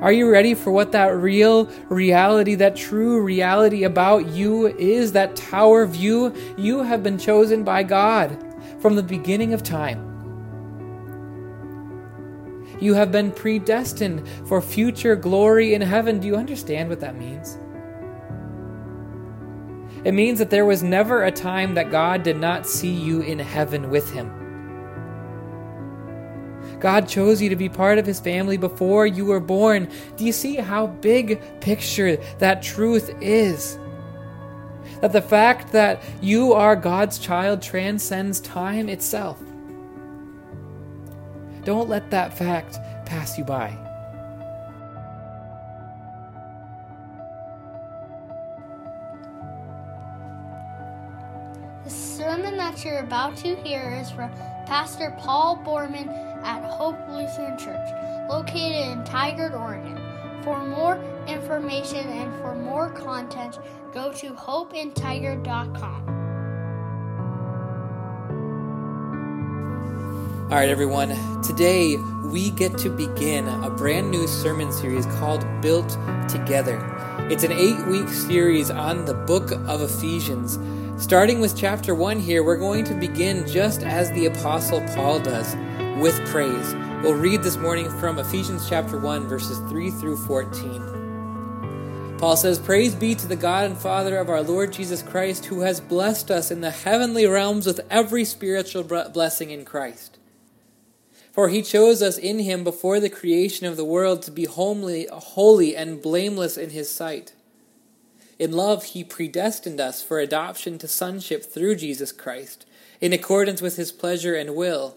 Are you ready for what that real reality, that true reality about you is? That tower view? You have been chosen by God from the beginning of time. You have been predestined for future glory in heaven. Do you understand what that means? It means that there was never a time that God did not see you in heaven with Him. God chose you to be part of His family before you were born. Do you see how big picture that truth is? That the fact that you are God's child transcends time itself. Don't let that fact pass you by. The sermon that you're about to hear is from Pastor Paul Borman at Hope Lutheran Church, located in Tigard, Oregon. For more information and for more content, go to hopeintigard.com. All right, everyone. Today we get to begin a brand new sermon series called Built Together. It's an eight week series on the book of Ephesians. Starting with chapter 1 here, we're going to begin just as the Apostle Paul does with praise. We'll read this morning from Ephesians chapter 1, verses 3 through 14. Paul says, Praise be to the God and Father of our Lord Jesus Christ, who has blessed us in the heavenly realms with every spiritual blessing in Christ. For he chose us in him before the creation of the world to be homely, holy and blameless in his sight. In love, he predestined us for adoption to sonship through Jesus Christ, in accordance with his pleasure and will,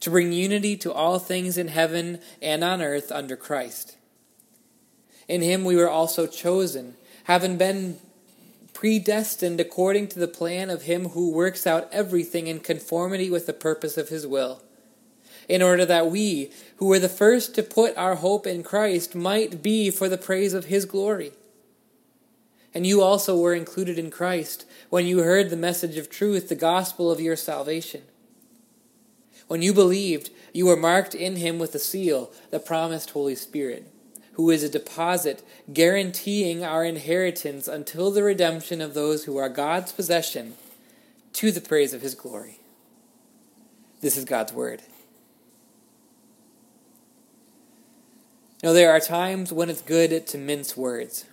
to bring unity to all things in heaven and on earth under Christ. In him we were also chosen, having been predestined according to the plan of him who works out everything in conformity with the purpose of his will in order that we, who were the first to put our hope in Christ, might be for the praise of his glory. And you also were included in Christ when you heard the message of truth, the gospel of your salvation. When you believed, you were marked in him with a seal, the promised Holy Spirit, who is a deposit guaranteeing our inheritance until the redemption of those who are God's possession to the praise of his glory. This is God's word. Now, there are times when it's good to mince words.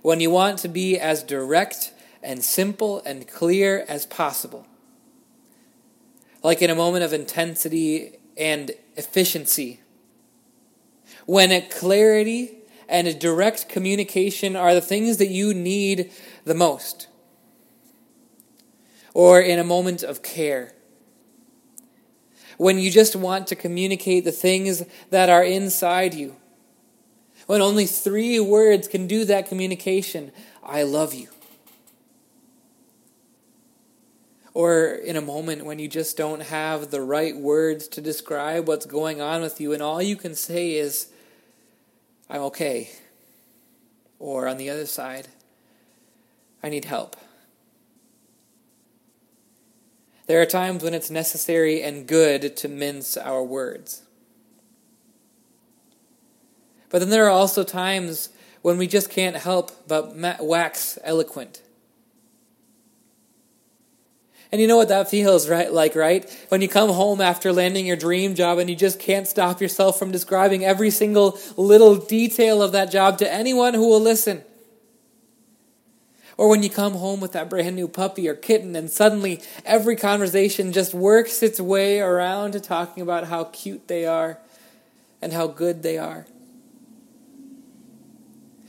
When you want to be as direct and simple and clear as possible. Like in a moment of intensity and efficiency. When a clarity and a direct communication are the things that you need the most. Or in a moment of care when you just want to communicate the things that are inside you. When only three words can do that communication I love you. Or in a moment when you just don't have the right words to describe what's going on with you, and all you can say is, I'm okay. Or on the other side, I need help. There are times when it's necessary and good to mince our words. But then there are also times when we just can't help but wax eloquent. And you know what that feels right like, right? When you come home after landing your dream job and you just can't stop yourself from describing every single little detail of that job to anyone who will listen. Or when you come home with that brand new puppy or kitten and suddenly every conversation just works its way around to talking about how cute they are and how good they are.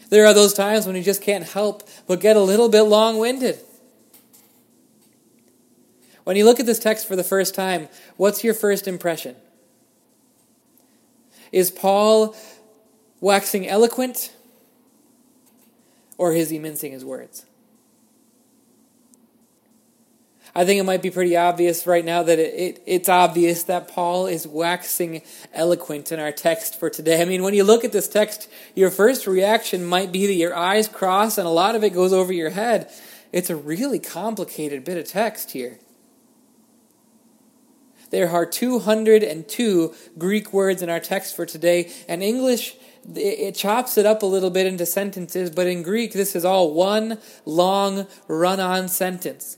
There are those times when you just can't help but get a little bit long winded. When you look at this text for the first time, what's your first impression? Is Paul waxing eloquent? Or is he mincing his words? I think it might be pretty obvious right now that it, it, it's obvious that Paul is waxing eloquent in our text for today. I mean, when you look at this text, your first reaction might be that your eyes cross and a lot of it goes over your head. It's a really complicated bit of text here. There are 202 Greek words in our text for today, and English it chops it up a little bit into sentences, but in Greek, this is all one long run on sentence.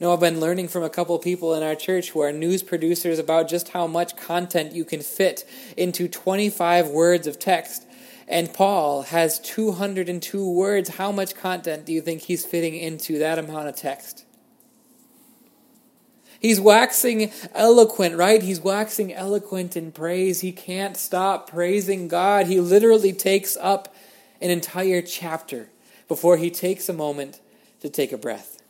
know, I've been learning from a couple people in our church who are news producers about just how much content you can fit into 25 words of text. And Paul has 202 words. How much content do you think he's fitting into that amount of text? He's waxing eloquent, right? He's waxing eloquent in praise. He can't stop praising God. He literally takes up an entire chapter before he takes a moment to take a breath.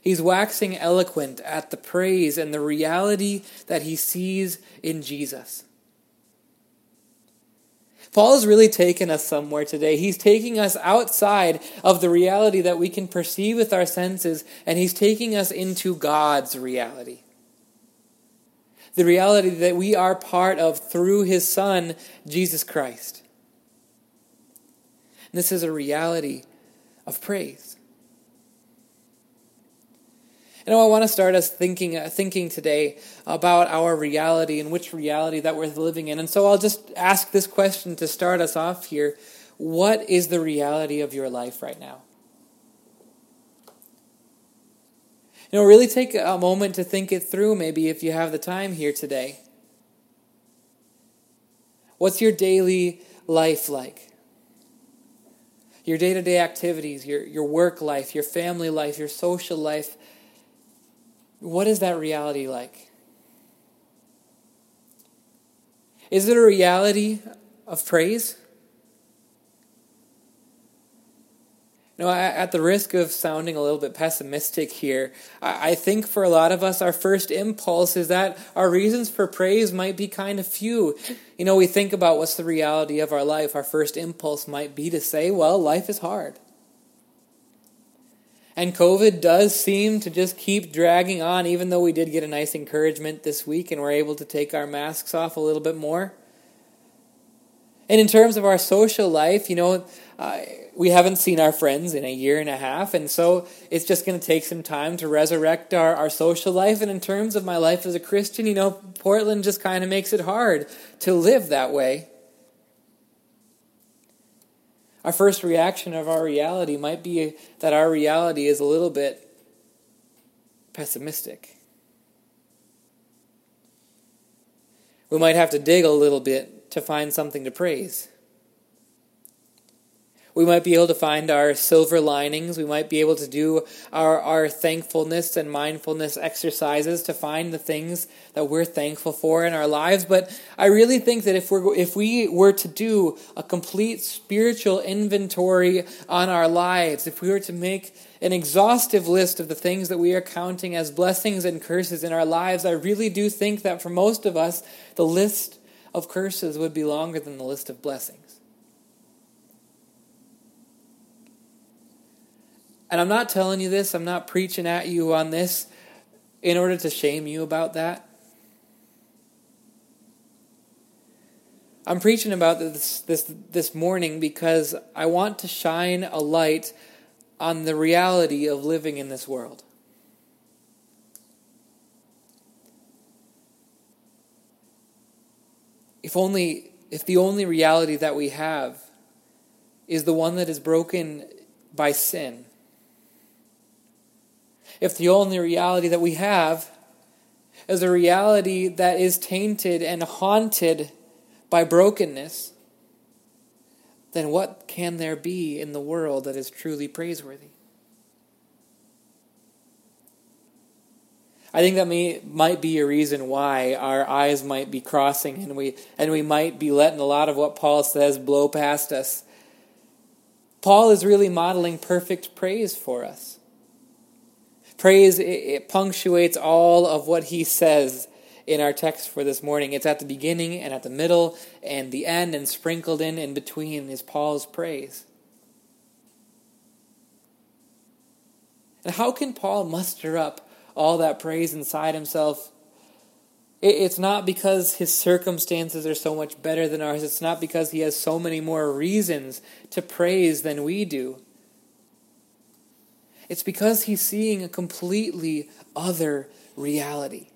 He's waxing eloquent at the praise and the reality that he sees in Jesus. Paul's really taken us somewhere today. He's taking us outside of the reality that we can perceive with our senses, and he's taking us into God's reality. The reality that we are part of through his Son, Jesus Christ. And this is a reality of praise. And I want to start us thinking, uh, thinking today about our reality and which reality that we're living in. And so I'll just ask this question to start us off here. What is the reality of your life right now? You know, really take a moment to think it through, maybe if you have the time here today. What's your daily life like? Your day to day activities, your, your work life, your family life, your social life, what is that reality like? Is it a reality of praise? No, at the risk of sounding a little bit pessimistic here, I think for a lot of us, our first impulse is that our reasons for praise might be kind of few. You know, we think about what's the reality of our life. Our first impulse might be to say, well, life is hard. And COVID does seem to just keep dragging on, even though we did get a nice encouragement this week and we're able to take our masks off a little bit more. And in terms of our social life, you know, uh, we haven't seen our friends in a year and a half, and so it's just going to take some time to resurrect our, our social life. And in terms of my life as a Christian, you know, Portland just kind of makes it hard to live that way. Our first reaction of our reality might be that our reality is a little bit pessimistic. We might have to dig a little bit to find something to praise. We might be able to find our silver linings. We might be able to do our, our thankfulness and mindfulness exercises to find the things that we're thankful for in our lives. But I really think that if we're if we were to do a complete spiritual inventory on our lives, if we were to make an exhaustive list of the things that we are counting as blessings and curses in our lives, I really do think that for most of us, the list of curses would be longer than the list of blessings. And I'm not telling you this, I'm not preaching at you on this in order to shame you about that. I'm preaching about this, this this morning because I want to shine a light on the reality of living in this world. If only if the only reality that we have is the one that is broken by sin, if the only reality that we have is a reality that is tainted and haunted by brokenness, then what can there be in the world that is truly praiseworthy? I think that may, might be a reason why our eyes might be crossing and we, and we might be letting a lot of what Paul says blow past us. Paul is really modeling perfect praise for us. Praise, it, punctuates all of what he says in our text for this morning. It's at the beginning and at the middle and the end, and sprinkled in in between is Paul's praise. And how can Paul muster up all that praise inside himself? It's not because his circumstances are so much better than ours. It's not because he has so many more reasons to praise than we do. It's because he's seeing a completely other reality.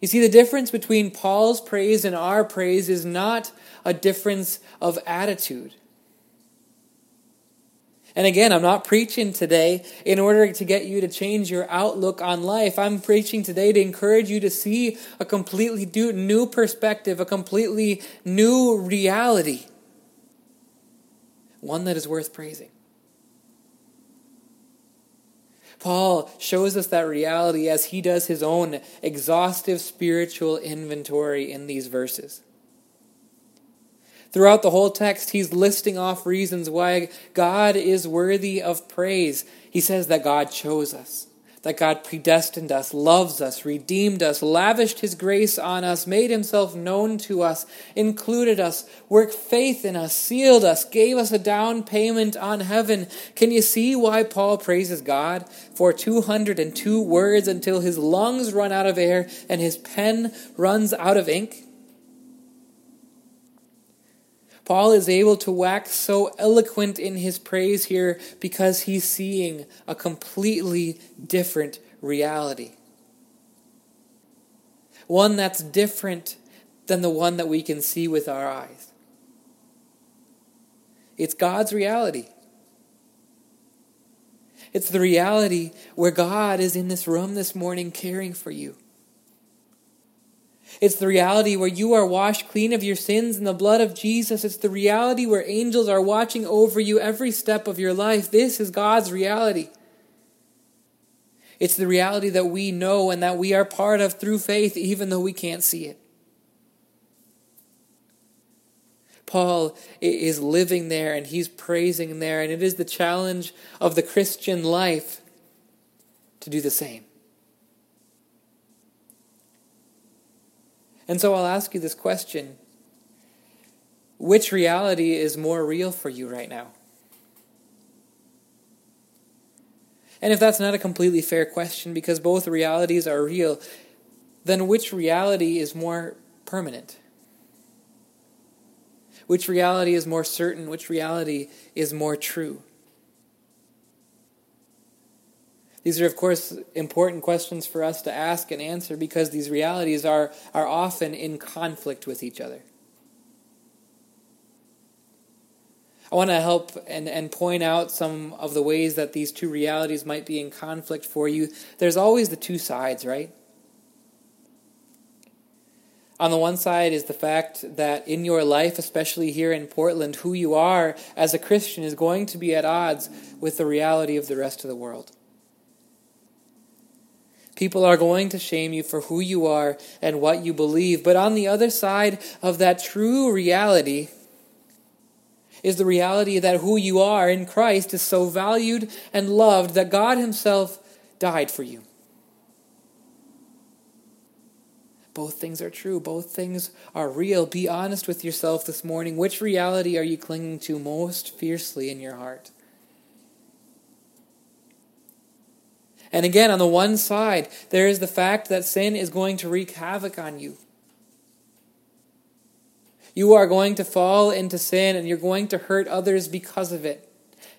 You see, the difference between Paul's praise and our praise is not a difference of attitude. And again, I'm not preaching today in order to get you to change your outlook on life. I'm preaching today to encourage you to see a completely new perspective, a completely new reality, one that is worth praising. Paul shows us that reality as he does his own exhaustive spiritual inventory in these verses. Throughout the whole text, he's listing off reasons why God is worthy of praise. He says that God chose us that God predestined us, loves us, redeemed us, lavished his grace on us, made himself known to us, included us, worked faith in us, sealed us, gave us a down payment on heaven. Can you see why Paul praises God for 202 words until his lungs run out of air and his pen runs out of ink? Paul is able to wax so eloquent in his praise here because he's seeing a completely different reality. One that's different than the one that we can see with our eyes. It's God's reality. It's the reality where God is in this room this morning caring for you. It's the reality where you are washed clean of your sins in the blood of Jesus. It's the reality where angels are watching over you every step of your life. This is God's reality. It's the reality that we know and that we are part of through faith, even though we can't see it. Paul is living there and he's praising there, and it is the challenge of the Christian life to do the same. And so I'll ask you this question Which reality is more real for you right now? And if that's not a completely fair question, because both realities are real, then which reality is more permanent? Which reality is more certain? Which reality is more true? These are, of course, important questions for us to ask and answer because these realities are, are often in conflict with each other. I want to help and, and point out some of the ways that these two realities might be in conflict for you. There's always the two sides, right? On the one side is the fact that in your life, especially here in Portland, who you are as a Christian is going to be at odds with the reality of the rest of the world. People are going to shame you for who you are and what you believe. But on the other side of that true reality is the reality that who you are in Christ is so valued and loved that God Himself died for you. Both things are true. Both things are real. Be honest with yourself this morning. Which reality are you clinging to most fiercely in your heart? And again, on the one side, there is the fact that sin is going to wreak havoc on you. You are going to fall into sin and you're going to hurt others because of it.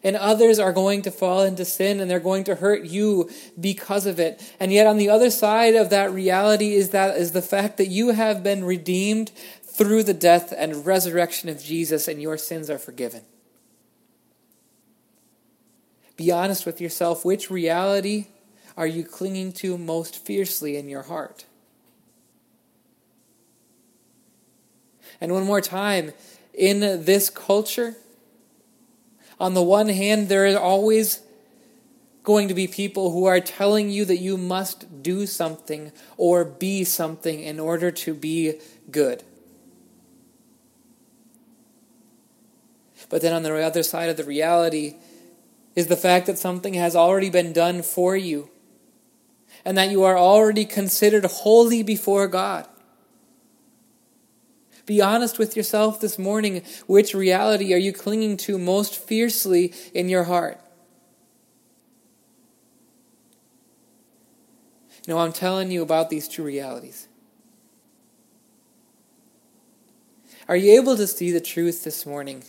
And others are going to fall into sin and they're going to hurt you because of it. And yet on the other side of that reality is that is the fact that you have been redeemed through the death and resurrection of Jesus and your sins are forgiven. Be honest with yourself which reality are you clinging to most fiercely in your heart? And one more time, in this culture, on the one hand, there are always going to be people who are telling you that you must do something or be something in order to be good. But then on the other side of the reality is the fact that something has already been done for you and that you are already considered holy before God. Be honest with yourself this morning. Which reality are you clinging to most fiercely in your heart? Know, I'm telling you about these two realities. Are you able to see the truth this morning?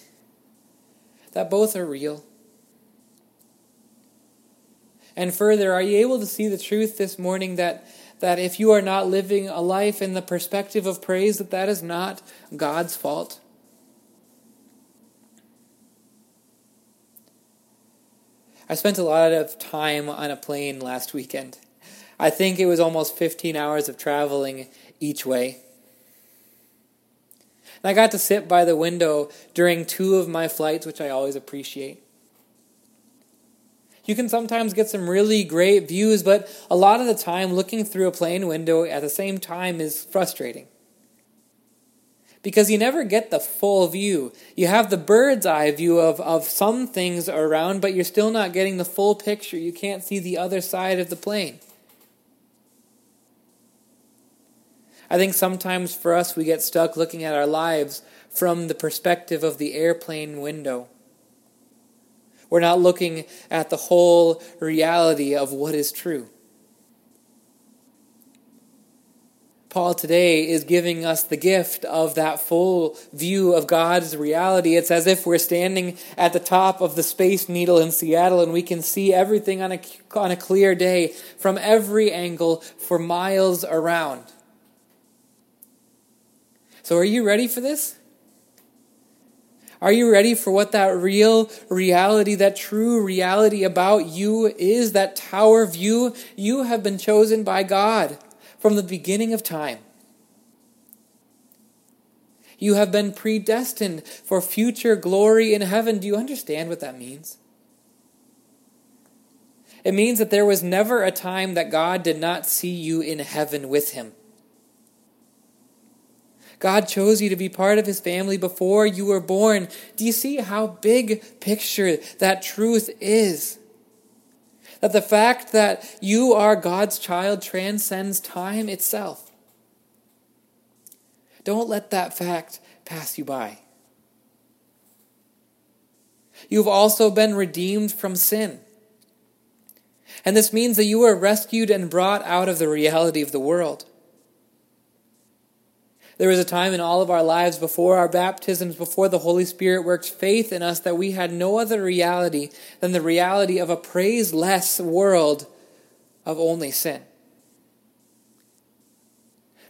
That both are real. And further, are you able to see the truth this morning that, that if you are not living a life in the perspective of praise, that that is not God's fault? I spent a lot of time on a plane last weekend. I think it was almost 15 hours of traveling each way. And I got to sit by the window during two of my flights, which I always appreciate. You can sometimes get some really great views, but a lot of the time, looking through a plane window at the same time is frustrating. Because you never get the full view. You have the bird's eye view of, of some things around, but you're still not getting the full picture. You can't see the other side of the plane. I think sometimes for us, we get stuck looking at our lives from the perspective of the airplane window. We're not looking at the whole reality of what is true. Paul today is giving us the gift of that full view of God's reality. It's as if we're standing at the top of the Space Needle in Seattle and we can see everything on a, on a clear day from every angle for miles around. So, are you ready for this? Are you ready for what that real reality, that true reality about you is? That tower view? You have been chosen by God from the beginning of time. You have been predestined for future glory in heaven. Do you understand what that means? It means that there was never a time that God did not see you in heaven with him. God chose you to be part of his family before you were born. Do you see how big picture that truth is? That the fact that you are God's child transcends time itself. Don't let that fact pass you by. You've also been redeemed from sin. And this means that you were rescued and brought out of the reality of the world. There was a time in all of our lives before our baptisms, before the Holy Spirit worked faith in us, that we had no other reality than the reality of a praiseless world of only sin.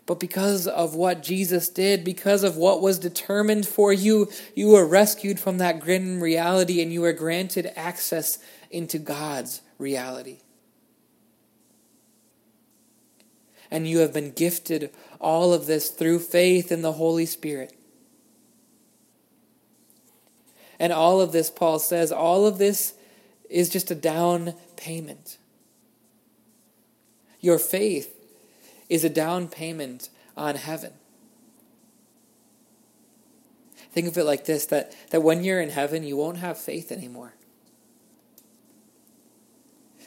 But because of what Jesus did, because of what was determined for you, you were rescued from that grim reality and you were granted access into God's reality. and you have been gifted all of this through faith in the Holy Spirit. And all of this, Paul says, all of this is just a down payment. Your faith is a down payment on heaven. Think of it like this that, that when you're in heaven, you won't have faith anymore.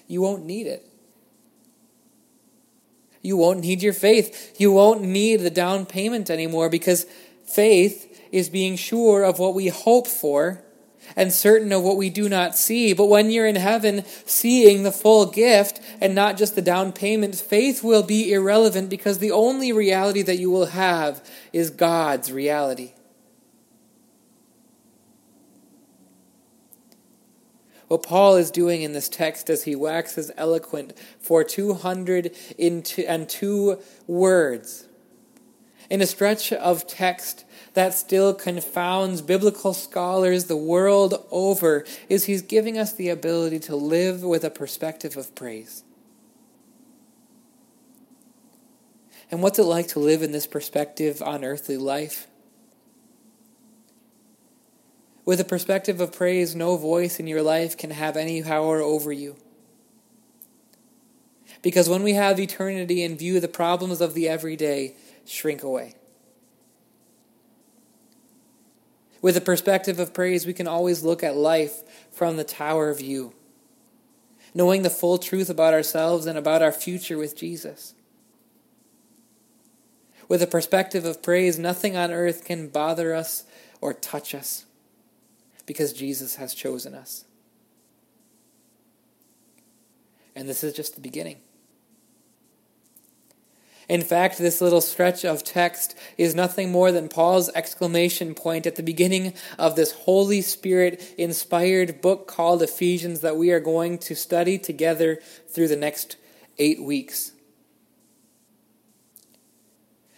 You won't need it. You won't need your faith. You won't need the down payment anymore because faith is being sure of what we hope for and certain of what we do not see. But when you're in heaven, seeing the full gift and not just the down payment, faith will be irrelevant because the only reality that you will have is God's reality. What Paul is doing in this text as he waxes eloquent for 202 words in a stretch of text that still confounds biblical scholars the world over is he's giving us the ability to live with a perspective of praise. And what's it like to live in this perspective on earthly life? With a perspective of praise, no voice in your life can have any power over you. Because when we have eternity in view, the problems of the everyday shrink away. With a perspective of praise, we can always look at life from the tower view. knowing the full truth about ourselves and about our future with Jesus. With a perspective of praise, nothing on earth can bother us or touch us because Jesus has chosen us. And this is just the beginning. In fact, this little stretch of text is nothing more than Paul's exclamation point at the beginning of this Holy Spirit inspired book called Ephesians that we are going to study together through the next eight weeks.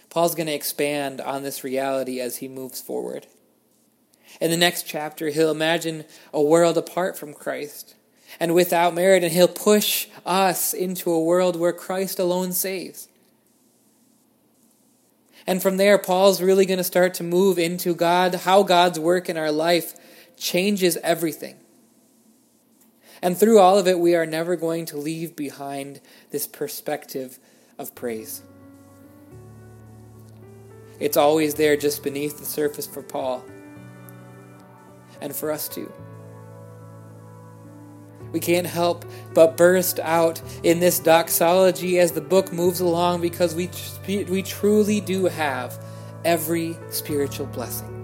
Paul's going to expand on this reality as he moves forward. In the next chapter, he'll imagine a world apart from Christ and without merit, and he'll push us into a world where Christ alone saves. And from there, Paul's really going to start to move into God, how God's work in our life changes everything. And through all of it, we are never going to leave behind this perspective of praise. It's always there just beneath the surface for Paul and for us too. We can't help but burst out in this doxology as the book moves along because we, we truly do have every spiritual blessing.